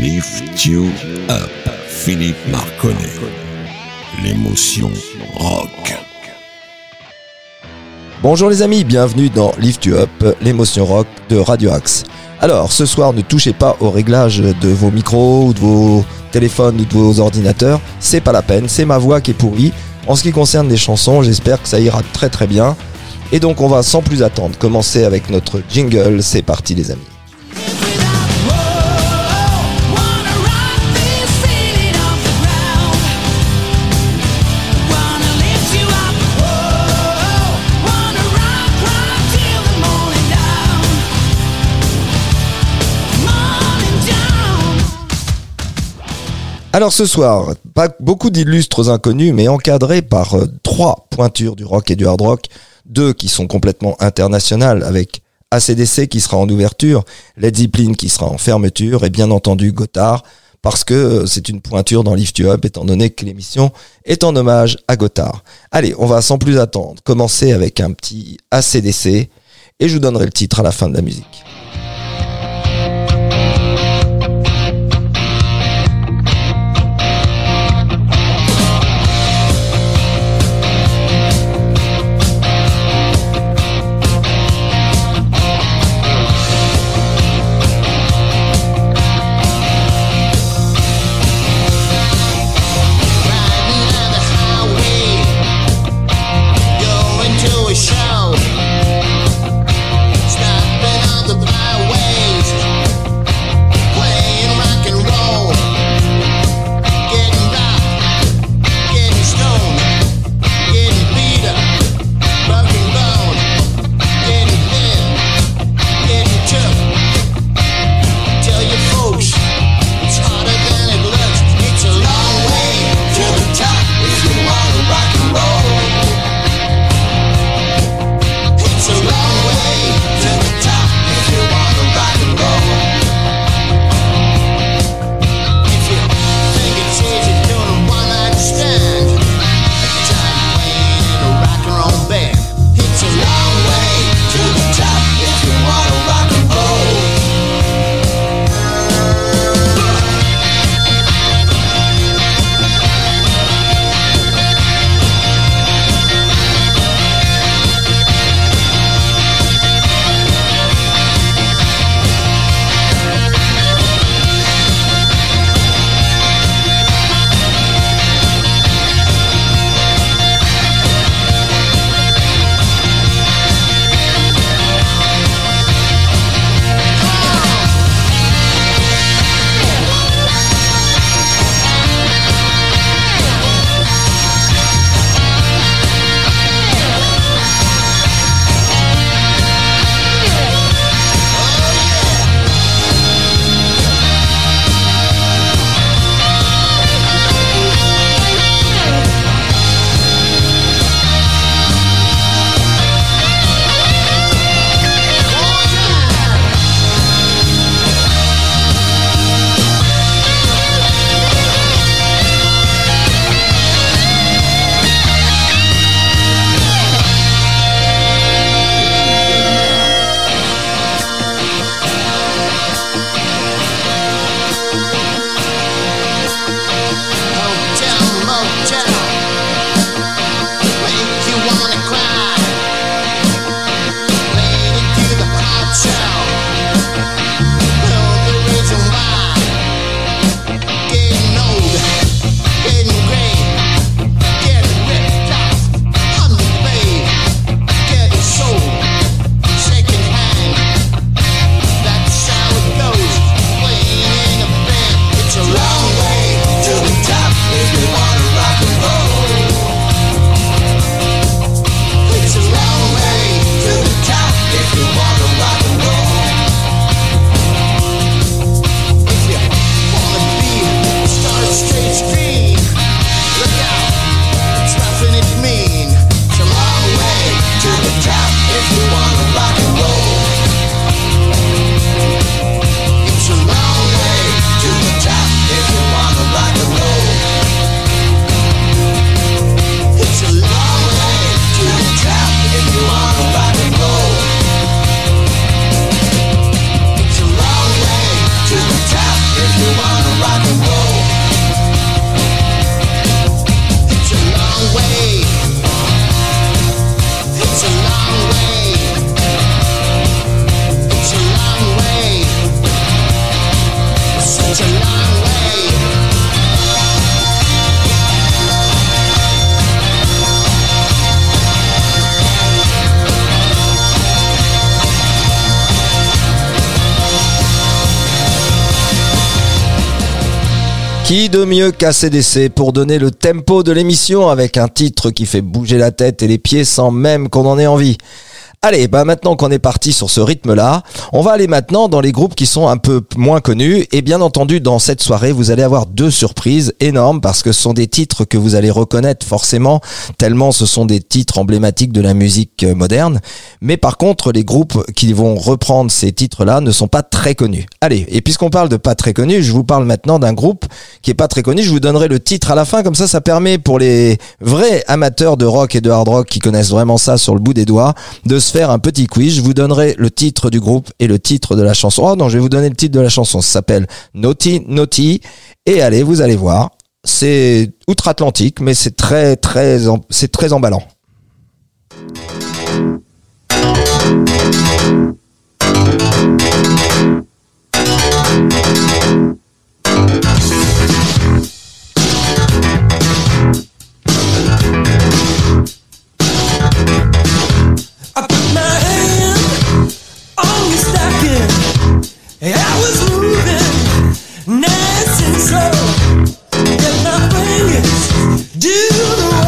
Lift You Up, Philippe Marconnet. L'émotion rock. Bonjour les amis, bienvenue dans Lift You Up, l'émotion rock de Radio Axe. Alors, ce soir, ne touchez pas au réglage de vos micros ou de vos téléphones ou de vos ordinateurs. C'est pas la peine, c'est ma voix qui est pourrie. En ce qui concerne les chansons, j'espère que ça ira très très bien. Et donc, on va sans plus attendre commencer avec notre jingle. C'est parti les amis. Alors ce soir, pas beaucoup d'illustres inconnus, mais encadrés par euh, trois pointures du rock et du hard rock, deux qui sont complètement internationales avec ACDC qui sera en ouverture, Led Zeppelin qui sera en fermeture et bien entendu Gotthard parce que euh, c'est une pointure dans Lift You Up étant donné que l'émission est en hommage à Gotthard. Allez, on va sans plus attendre commencer avec un petit ACDC et je vous donnerai le titre à la fin de la musique. Qui de mieux qu'ACDC pour donner le tempo de l'émission avec un titre qui fait bouger la tête et les pieds sans même qu'on en ait envie? Allez, bah maintenant qu'on est parti sur ce rythme-là, on va aller maintenant dans les groupes qui sont un peu moins connus. Et bien entendu, dans cette soirée, vous allez avoir deux surprises énormes parce que ce sont des titres que vous allez reconnaître forcément, tellement ce sont des titres emblématiques de la musique euh, moderne. Mais par contre, les groupes qui vont reprendre ces titres-là ne sont pas très connus. Allez, et puisqu'on parle de pas très connus, je vous parle maintenant d'un groupe qui est pas très connu. Je vous donnerai le titre à la fin, comme ça, ça permet pour les vrais amateurs de rock et de hard rock qui connaissent vraiment ça sur le bout des doigts de faire un petit quiz. Je vous donnerai le titre du groupe et le titre de la chanson. Oh non, je vais vous donner le titre de la chanson. Ça s'appelle Naughty Naughty. Et allez, vous allez voir. C'est outre-Atlantique, mais c'est très, très, c'est très emballant. I was moving nice and slow. My fingers do the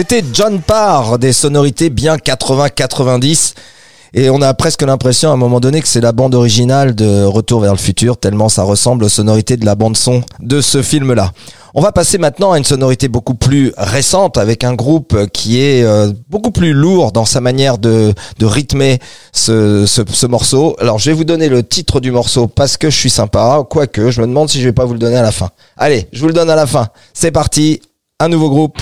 C'était John Parr, des sonorités bien 80-90. Et on a presque l'impression à un moment donné que c'est la bande originale de Retour vers le futur, tellement ça ressemble aux sonorités de la bande son de ce film-là. On va passer maintenant à une sonorité beaucoup plus récente avec un groupe qui est euh, beaucoup plus lourd dans sa manière de, rythmer ce morceau. Alors je vais vous donner le titre du morceau parce que je suis sympa, quoique je me demande si je vais pas vous le donner à la fin. Allez, je vous le donne à la fin. C'est parti, un nouveau groupe.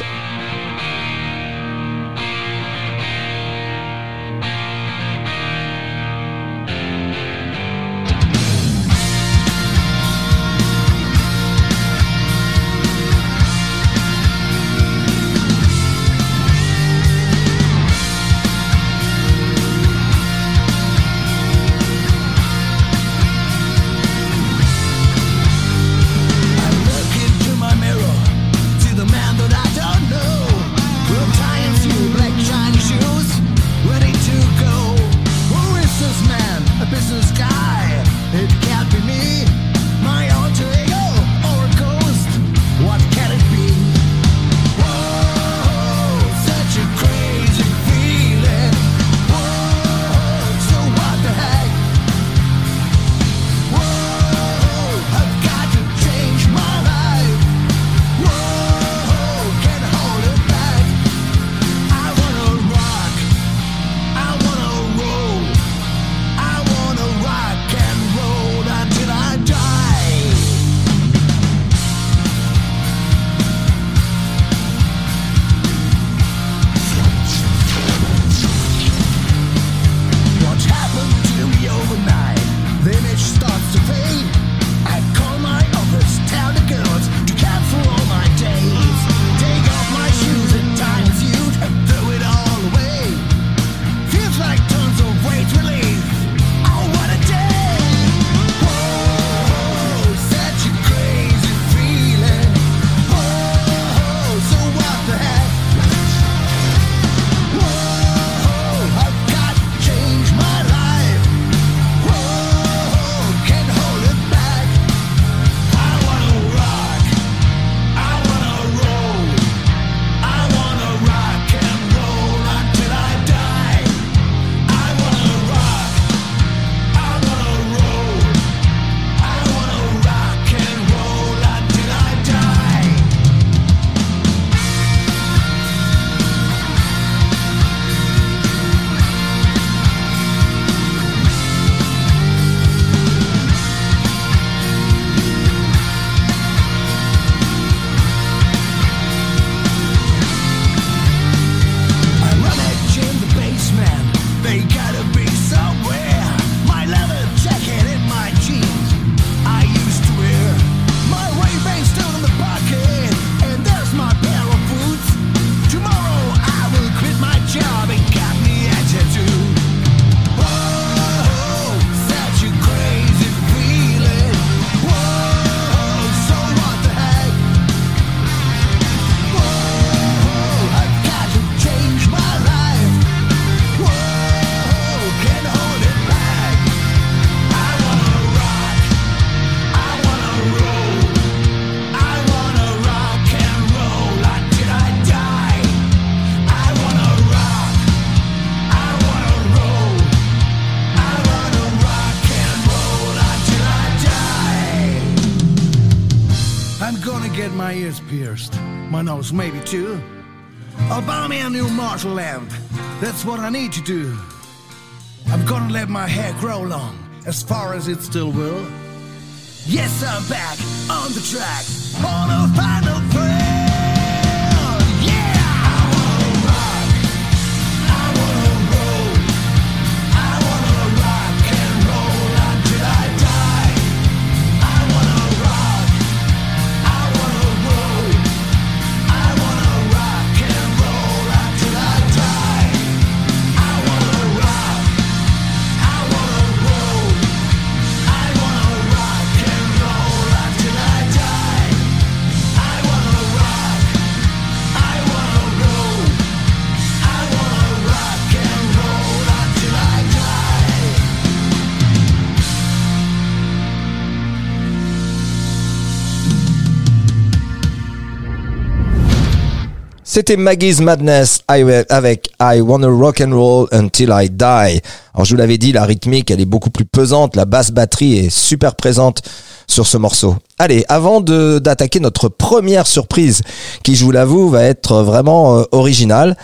What I need to do. I'm gonna let my hair grow long, as far as it still will. Yes, I'm back on the track, on a final C'était Maggie's Madness avec I Wanna Rock and Roll Until I Die. Alors je vous l'avais dit, la rythmique elle est beaucoup plus pesante, la basse batterie est super présente sur ce morceau. Allez, avant d'attaquer notre première surprise, qui je vous l'avoue va être vraiment euh, originale,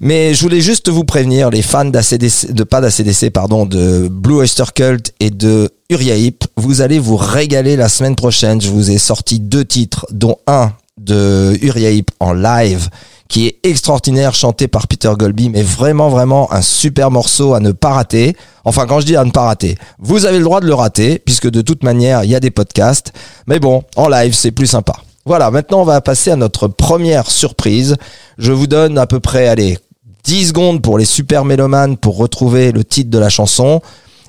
mais je voulais juste vous prévenir, les fans d'ACDC, de pas d'ACDC, pardon, de Blue Oyster Cult et de Uriah Heep, vous allez vous régaler la semaine prochaine. Je vous ai sorti deux titres, dont un de Uriah en live qui est extraordinaire chanté par Peter Golby mais vraiment vraiment un super morceau à ne pas rater. Enfin quand je dis à ne pas rater vous avez le droit de le rater puisque de toute manière il y a des podcasts. Mais bon en live c'est plus sympa. Voilà maintenant on va passer à notre première surprise. Je vous donne à peu près allez 10 secondes pour les super mélomanes pour retrouver le titre de la chanson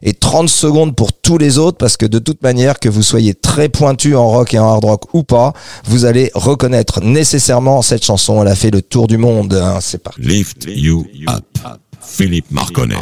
et 30 secondes pour tous les autres parce que de toute manière que vous soyez très pointu en rock et en hard rock ou pas, vous allez reconnaître nécessairement cette chanson. Elle a fait le tour du monde. hein. C'est parti. Lift You Up. Philippe Marconnet.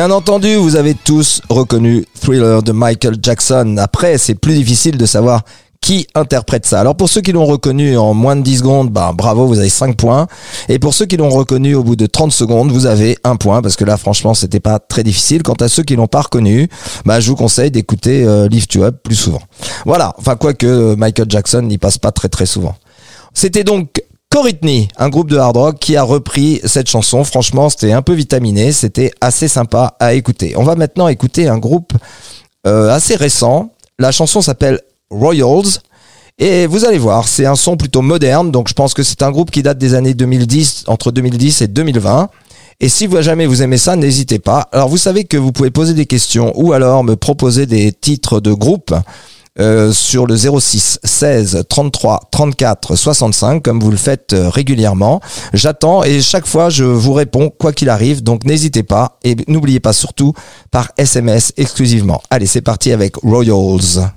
Bien entendu, vous avez tous reconnu Thriller de Michael Jackson. Après, c'est plus difficile de savoir qui interprète ça. Alors pour ceux qui l'ont reconnu en moins de 10 secondes, bah, bravo, vous avez 5 points. Et pour ceux qui l'ont reconnu au bout de 30 secondes, vous avez un point parce que là franchement, c'était pas très difficile. Quant à ceux qui l'ont pas reconnu, bah, je vous conseille d'écouter euh, Lift You Up plus souvent. Voilà, enfin quoique euh, Michael Jackson n'y passe pas très très souvent. C'était donc Coritney, un groupe de hard rock qui a repris cette chanson. Franchement, c'était un peu vitaminé, c'était assez sympa à écouter. On va maintenant écouter un groupe euh, assez récent. La chanson s'appelle Royals. Et vous allez voir, c'est un son plutôt moderne, donc je pense que c'est un groupe qui date des années 2010, entre 2010 et 2020. Et si vous jamais vous aimez ça, n'hésitez pas. Alors vous savez que vous pouvez poser des questions ou alors me proposer des titres de groupe euh, sur le 06 16 33 34 65 comme vous le faites euh, régulièrement. J'attends et chaque fois je vous réponds quoi qu'il arrive. Donc n'hésitez pas et n'oubliez pas surtout par SMS exclusivement. Allez, c'est parti avec Royals.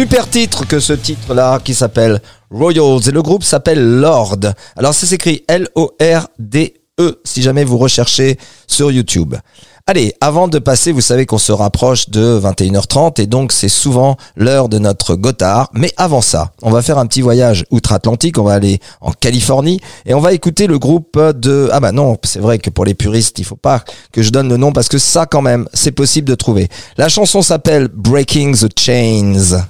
Super titre que ce titre-là qui s'appelle Royals et le groupe s'appelle Lord. Alors ça s'écrit L-O-R-D-E si jamais vous recherchez sur YouTube. Allez, avant de passer, vous savez qu'on se rapproche de 21h30 et donc c'est souvent l'heure de notre Gotthard. Mais avant ça, on va faire un petit voyage outre-Atlantique, on va aller en Californie et on va écouter le groupe de... Ah bah non, c'est vrai que pour les puristes, il faut pas que je donne le nom parce que ça quand même, c'est possible de trouver. La chanson s'appelle Breaking the Chains.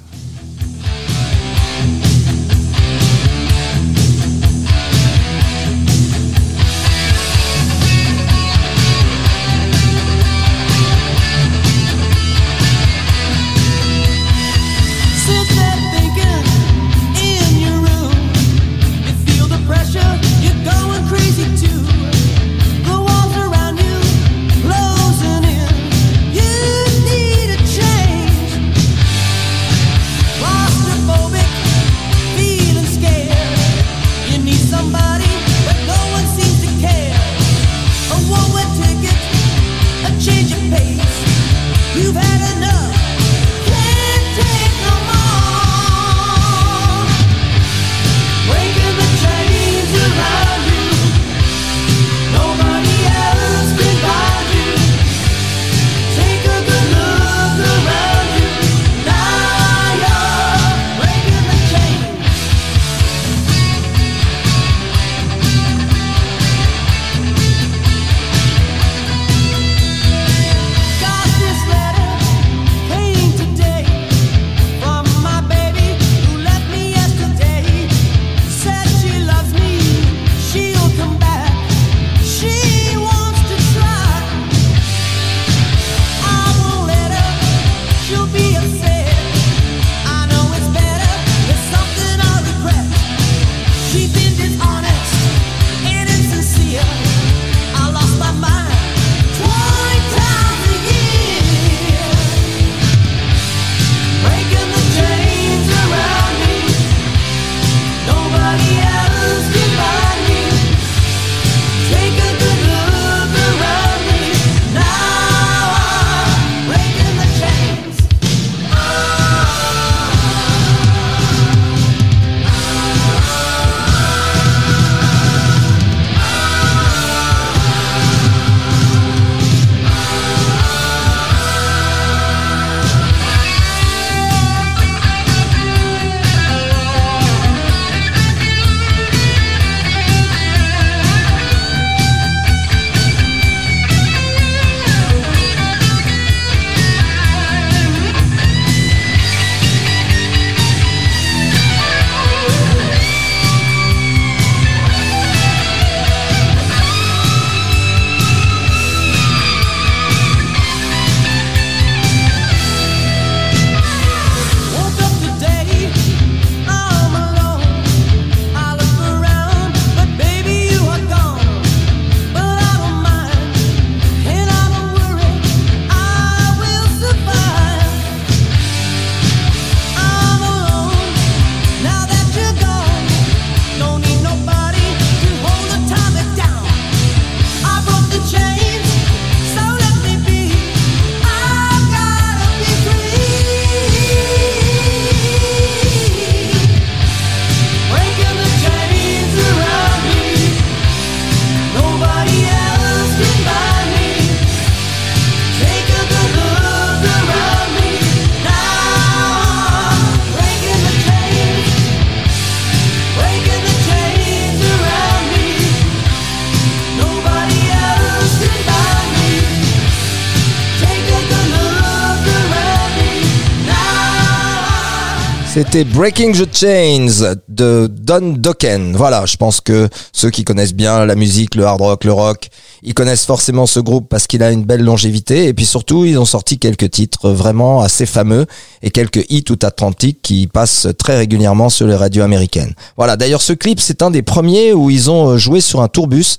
C'était Breaking the Chains de Don Dokken. Voilà, je pense que ceux qui connaissent bien la musique, le hard rock, le rock, ils connaissent forcément ce groupe parce qu'il a une belle longévité et puis surtout ils ont sorti quelques titres vraiment assez fameux et quelques hits outre-Atlantique qui passent très régulièrement sur les radios américaines. Voilà, d'ailleurs ce clip c'est un des premiers où ils ont joué sur un tourbus.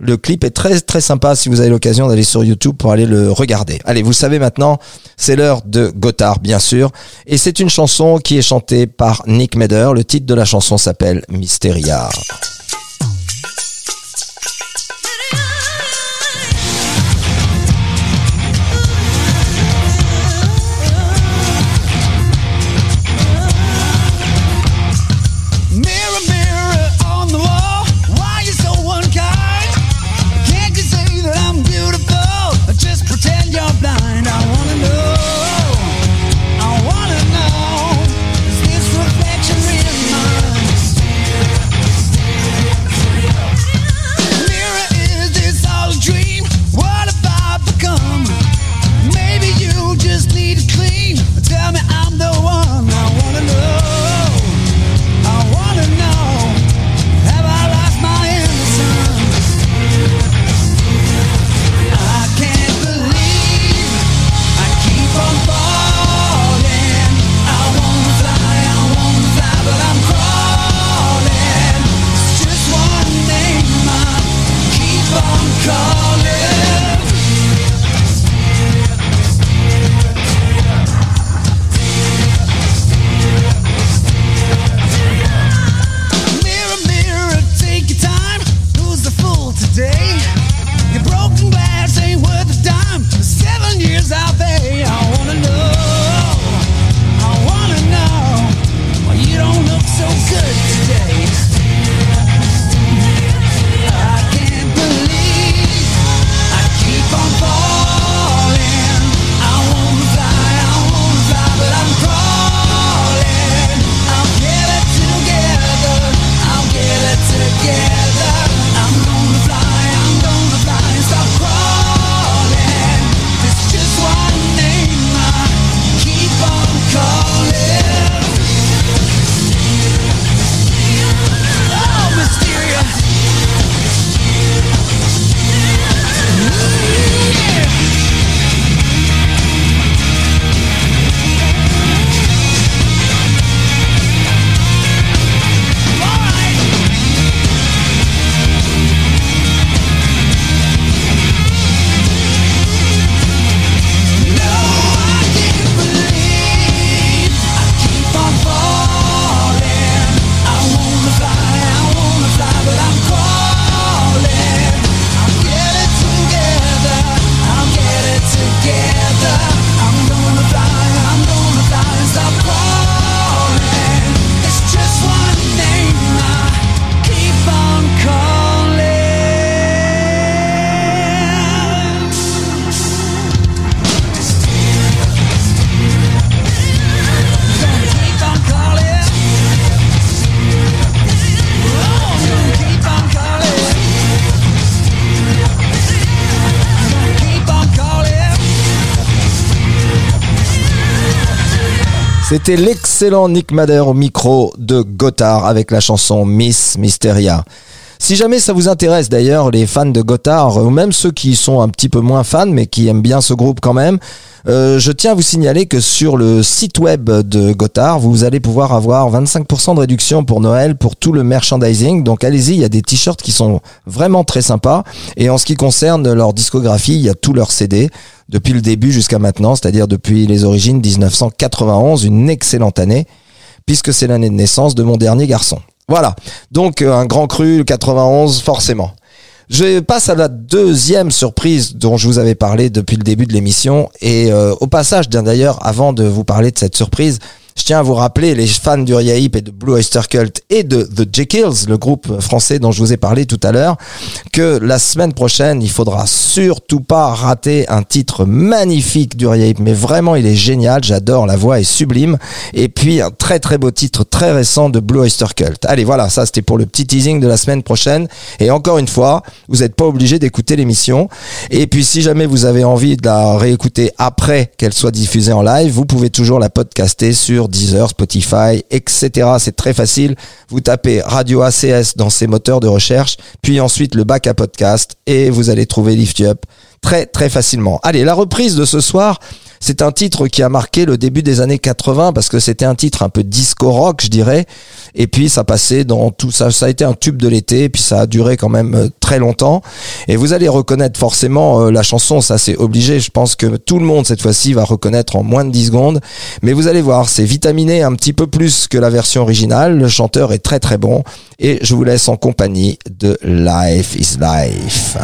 Le clip est très très sympa si vous avez l'occasion d'aller sur YouTube pour aller le regarder. Allez, vous savez maintenant, c'est l'heure de Gotthard bien sûr et c'est une chanson qui est chantée par Nick Meder. Le titre de la chanson s'appelle Mysteria. C'était l'excellent Nick Mader au micro de Gotthard avec la chanson Miss Mysteria. Si jamais ça vous intéresse d'ailleurs, les fans de Gotthard, ou même ceux qui sont un petit peu moins fans mais qui aiment bien ce groupe quand même, euh, je tiens à vous signaler que sur le site web de Gotthard, vous allez pouvoir avoir 25% de réduction pour Noël pour tout le merchandising. Donc allez-y, il y a des t-shirts qui sont vraiment très sympas. Et en ce qui concerne leur discographie, il y a tous leurs CD depuis le début jusqu'à maintenant, c'est-à-dire depuis les origines 1991, une excellente année, puisque c'est l'année de naissance de mon dernier garçon. Voilà, donc euh, un grand cru, le 91, forcément. Je passe à la deuxième surprise dont je vous avais parlé depuis le début de l'émission. Et euh, au passage, d'ailleurs, avant de vous parler de cette surprise, Je tiens à vous rappeler, les fans du Heap et de Blue Oyster Cult et de The Jekylls, le groupe français dont je vous ai parlé tout à l'heure, que la semaine prochaine, il faudra surtout pas rater un titre magnifique du Heap. Mais vraiment, il est génial. J'adore. La voix est sublime. Et puis, un très très beau titre très récent de Blue Oyster Cult. Allez, voilà. Ça, c'était pour le petit teasing de la semaine prochaine. Et encore une fois, vous n'êtes pas obligé d'écouter l'émission. Et puis, si jamais vous avez envie de la réécouter après qu'elle soit diffusée en live, vous pouvez toujours la podcaster sur Deezer, Spotify, etc. C'est très facile. Vous tapez Radio ACS dans ces moteurs de recherche, puis ensuite le bac à podcast et vous allez trouver Lift Up très très facilement. Allez, la reprise de ce soir, c'est un titre qui a marqué le début des années 80 parce que c'était un titre un peu disco rock, je dirais. Et puis ça passait dans tout ça, ça a été un tube de l'été. Et puis ça a duré quand même euh, très longtemps. Et vous allez reconnaître forcément euh, la chanson, ça c'est obligé. Je pense que tout le monde cette fois-ci va reconnaître en moins de 10 secondes. Mais vous allez voir, c'est vitaminé un petit peu plus que la version originale. Le chanteur est très très bon. Et je vous laisse en compagnie de Life is Life.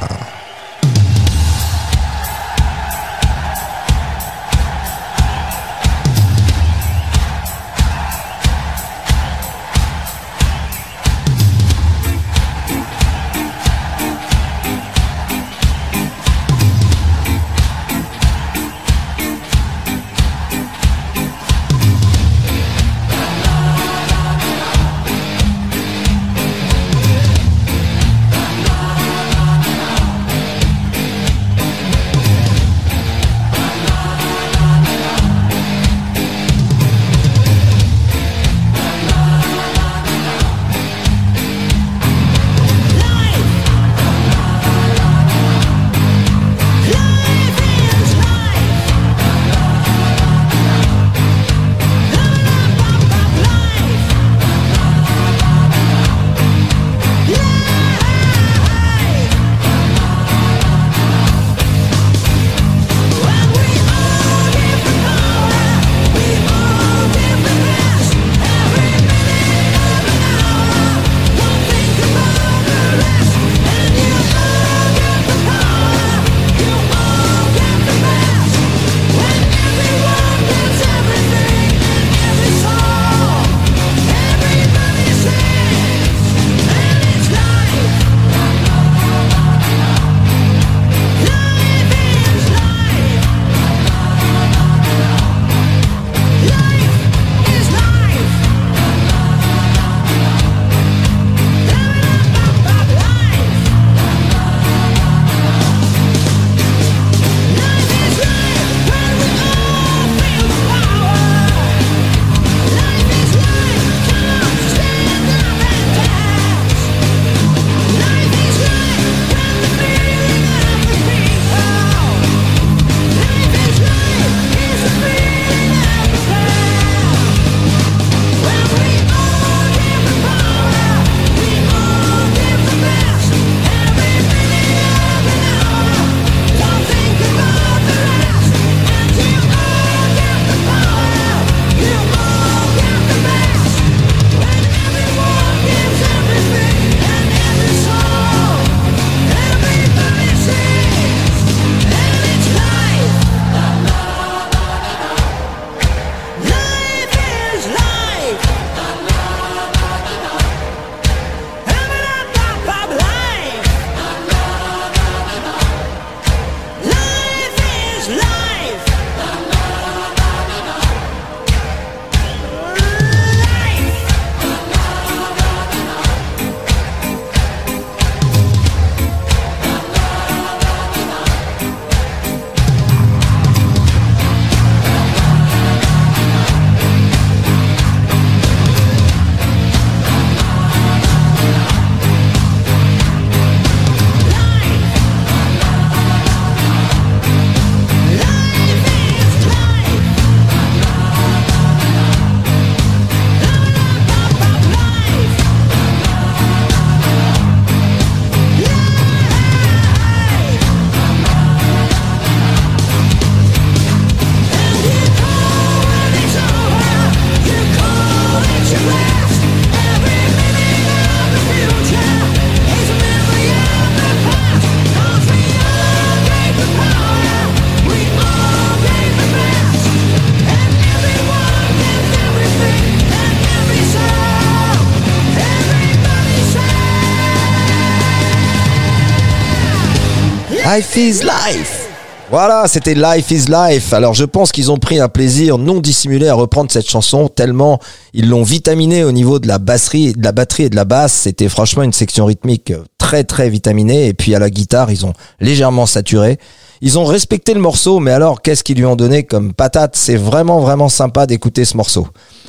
Life is life. Voilà, c'était Life is Life. Alors je pense qu'ils ont pris un plaisir non dissimulé à reprendre cette chanson tellement ils l'ont vitaminée au niveau de la basserie, de la batterie et de la basse. C'était franchement une section rythmique très très vitaminée et puis à la guitare ils ont légèrement saturé. Ils ont respecté le morceau, mais alors qu'est-ce qu'ils lui ont donné comme patate? C'est vraiment vraiment sympa d'écouter ce morceau.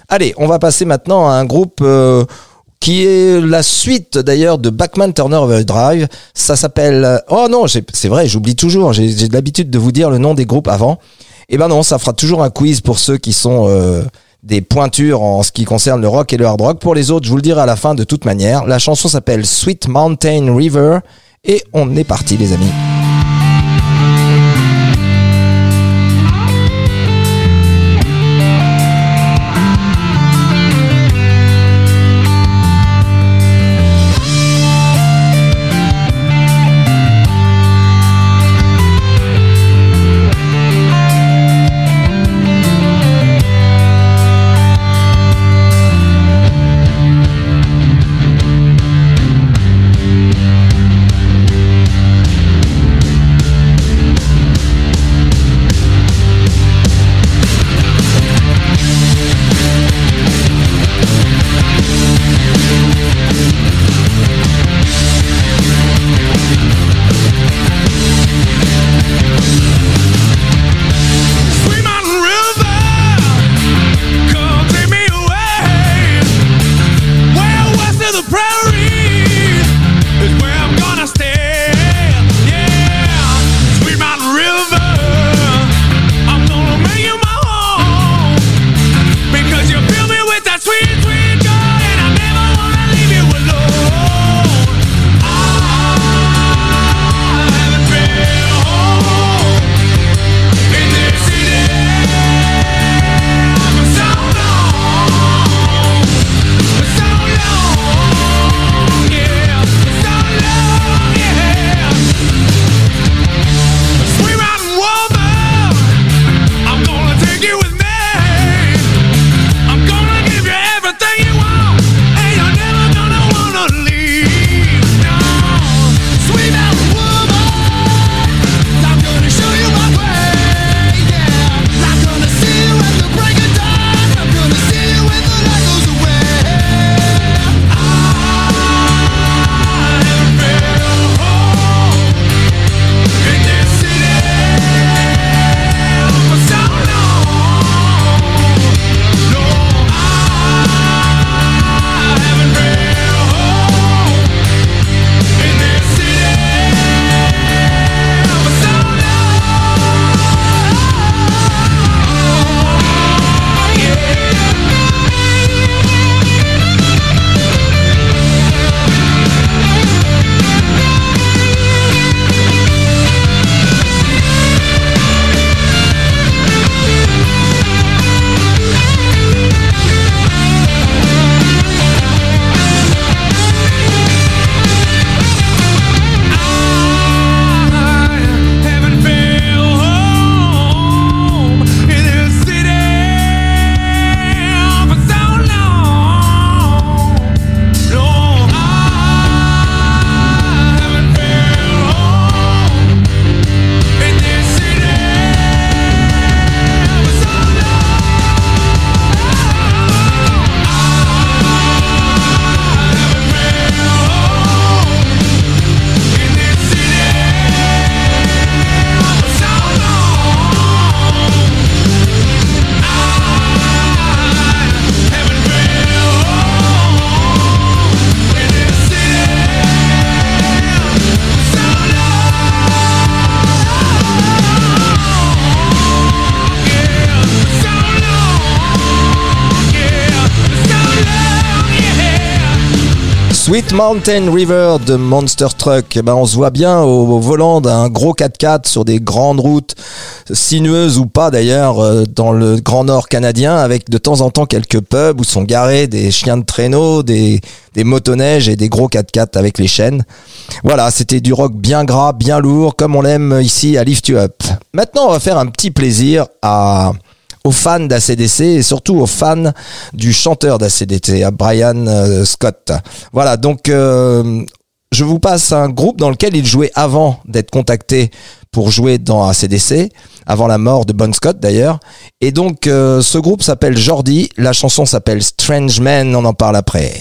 Allez, on va passer maintenant à un groupe euh, qui est la suite d'ailleurs de Backman Turner Overdrive. Ça s'appelle... euh, Oh non, c'est vrai, j'oublie toujours. J'ai j'ai l'habitude de vous dire le nom des groupes avant. Eh ben non, ça fera toujours un quiz pour ceux qui sont euh, des pointures en ce qui concerne le rock et le hard rock. Pour les autres, je vous le dirai à la fin de toute manière. La chanson s'appelle Sweet Mountain River et on est parti les amis. Sweet Mountain River de Monster Truck. Eh Ben, on se voit bien au, volant d'un gros 4x4 sur des grandes routes sinueuses ou pas d'ailleurs euh, dans le Grand Nord canadien avec de temps en temps quelques pubs où sont garés des chiens de traîneau, des, des motoneiges et des gros 4x4 avec les chaînes. Voilà, c'était du rock bien gras, bien lourd comme on l'aime ici à Lift You Up. Maintenant, on va faire un petit plaisir à aux fans d'ACDC et surtout aux fans du chanteur d'ACDC, Brian euh, Scott. Voilà, donc euh, je je vous passe un groupe dans lequel il jouait avant d'être contacté pour jouer dans ACDC, avant la mort de Bon Scott d'ailleurs. Et donc euh, ce groupe s'appelle Jordi, la chanson s'appelle Strange Man, on en parle après.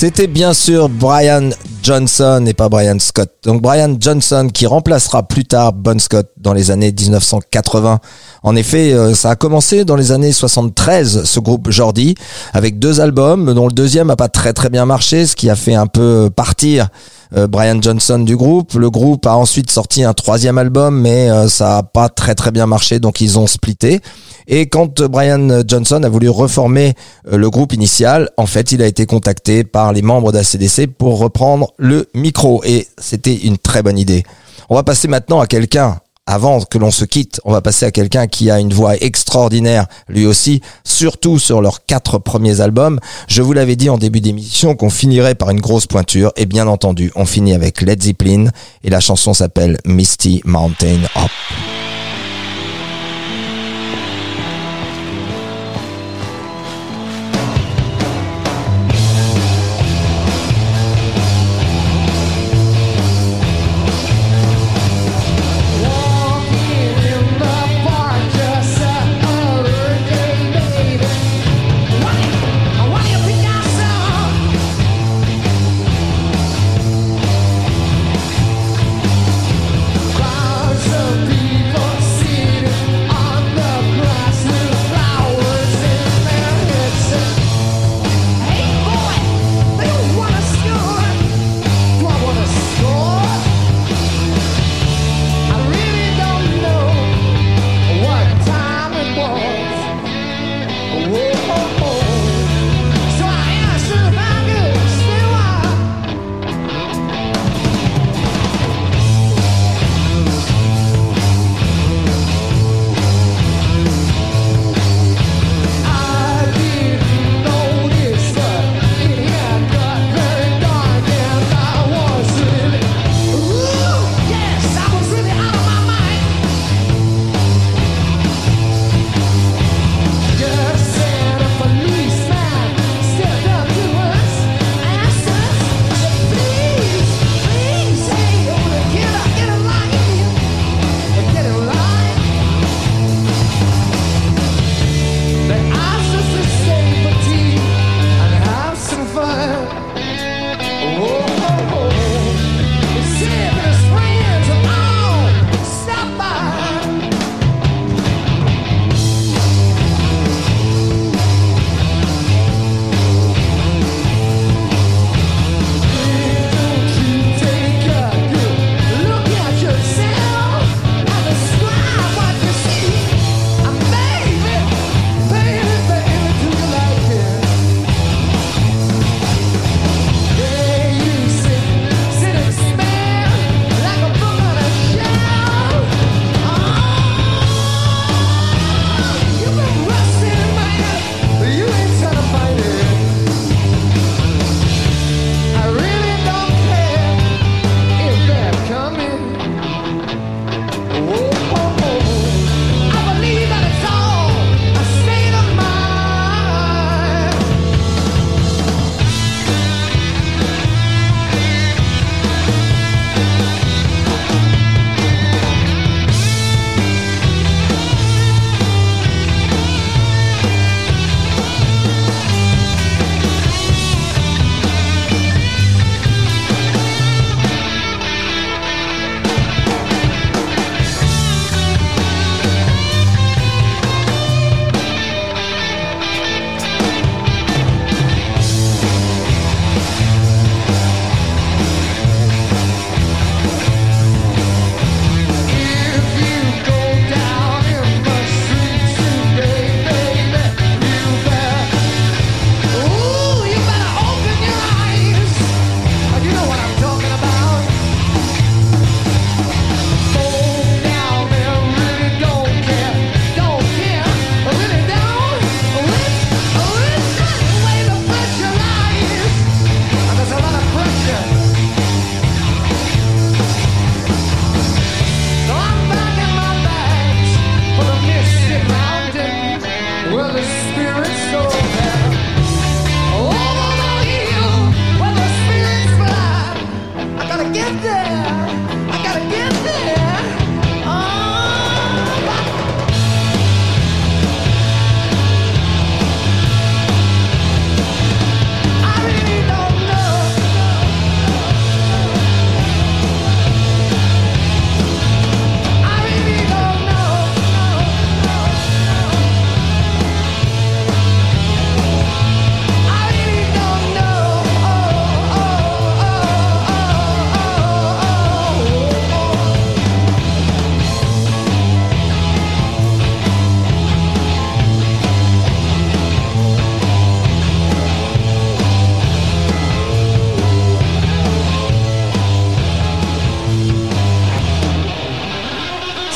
C'était bien sûr Brian Johnson et pas Brian Scott. Donc Brian Johnson qui remplacera plus tard Bon Scott dans les années 1980. En effet, euh, ça a commencé dans les années 73, ce groupe Jordi, avec deux albums, dont le deuxième a pas très très bien marché, ce qui a fait un peu partir euh, Brian Johnson du groupe. Le groupe a ensuite sorti un troisième album, mais euh, ça a pas très très bien marché, donc ils ont splitté. Et quand Brian Johnson a voulu reformer le groupe initial, en fait, il a été contacté par les membres d'ACDC pour reprendre le micro. Et c'était une très bonne idée. On va passer maintenant à quelqu'un avant que l'on se quitte, on va passer à quelqu'un qui a une voix extraordinaire, lui aussi, surtout sur leurs quatre premiers albums. Je vous l'avais dit en début d'émission qu'on finirait par une grosse pointure, et bien entendu, on finit avec Led Zeppelin, et la chanson s'appelle Misty Mountain Up.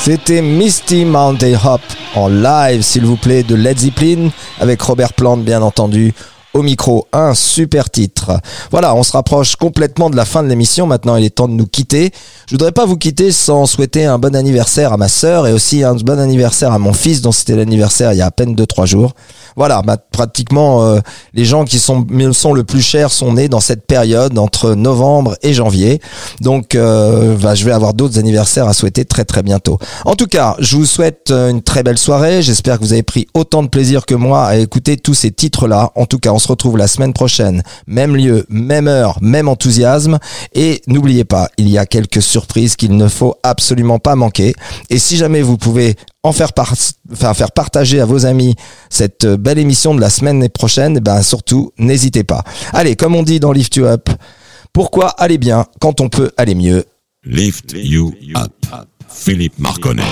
C'était Misty Mountain Hop en live, s'il vous plaît, de Led Zeppelin, avec Robert Plant, bien entendu, au micro. Un super titre. Voilà, on se rapproche complètement de la fin de l'émission. Maintenant, il est temps de nous quitter. Je voudrais pas vous quitter sans souhaiter un bon anniversaire à ma sœur et aussi un bon anniversaire à mon fils, dont c'était l'anniversaire il y a à peine 2-3 jours. Voilà, bah, pratiquement euh, les gens qui sont, sont le plus chers sont nés dans cette période entre novembre et janvier. Donc, euh, bah, je vais avoir d'autres anniversaires à souhaiter très très bientôt. En tout cas, je vous souhaite euh, une très belle soirée. J'espère que vous avez pris autant de plaisir que moi à écouter tous ces titres-là. En tout cas, on se retrouve la semaine prochaine, même lieu, même heure, même enthousiasme. Et n'oubliez pas, il y a quelques surprises qu'il ne faut absolument pas manquer. Et si jamais vous pouvez en faire partager à vos amis cette euh, belle émission de la semaine prochaine, eh ben surtout n'hésitez pas. Allez, comme on dit dans Lift You Up, pourquoi aller bien quand on peut aller mieux? Lift you up. Philippe Marconnet.